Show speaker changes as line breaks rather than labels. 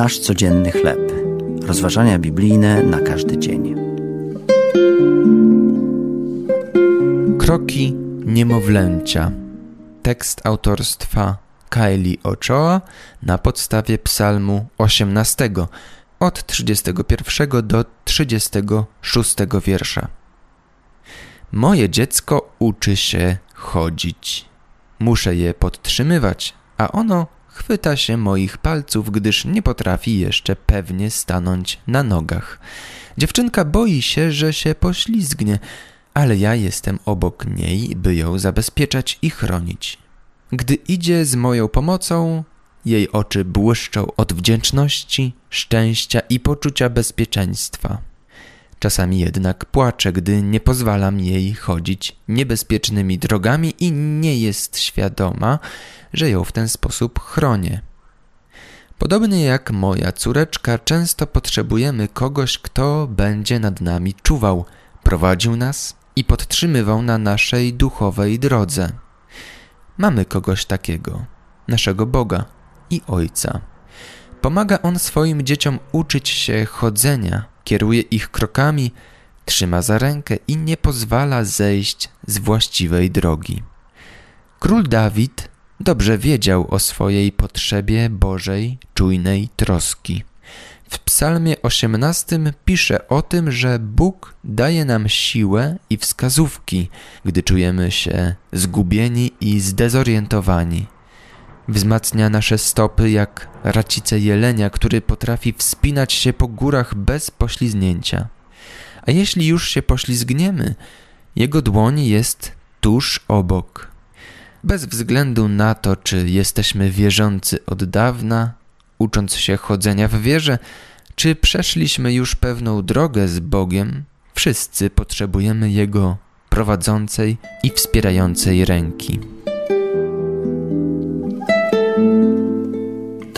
Nasz codzienny chleb. Rozważania biblijne na każdy dzień.
Kroki niemowlęcia. Tekst autorstwa Kylie Ochoa na podstawie psalmu 18 od 31 do 36 wiersza. Moje dziecko uczy się chodzić. Muszę je podtrzymywać, a ono chwyta się moich palców, gdyż nie potrafi jeszcze pewnie stanąć na nogach. Dziewczynka boi się, że się poślizgnie, ale ja jestem obok niej, by ją zabezpieczać i chronić. Gdy idzie z moją pomocą, jej oczy błyszczą od wdzięczności, szczęścia i poczucia bezpieczeństwa. Czasami jednak płacze, gdy nie pozwalam jej chodzić niebezpiecznymi drogami i nie jest świadoma, że ją w ten sposób chronię. Podobnie jak moja córeczka, często potrzebujemy kogoś, kto będzie nad nami czuwał, prowadził nas i podtrzymywał na naszej duchowej drodze. Mamy kogoś takiego, naszego Boga i Ojca. Pomaga On swoim dzieciom uczyć się chodzenia, kieruje ich krokami, trzyma za rękę i nie pozwala zejść z właściwej drogi. Król Dawid dobrze wiedział o swojej potrzebie Bożej, czujnej troski. W Psalmie 18 pisze o tym, że Bóg daje nam siłę i wskazówki, gdy czujemy się zgubieni i zdezorientowani. Wzmacnia nasze stopy jak racice jelenia, który potrafi wspinać się po górach bez poślizgnięcia. A jeśli już się poślizgniemy, jego dłoń jest tuż obok. Bez względu na to, czy jesteśmy wierzący od dawna, ucząc się chodzenia w wierze, czy przeszliśmy już pewną drogę z Bogiem, wszyscy potrzebujemy Jego prowadzącej i wspierającej ręki.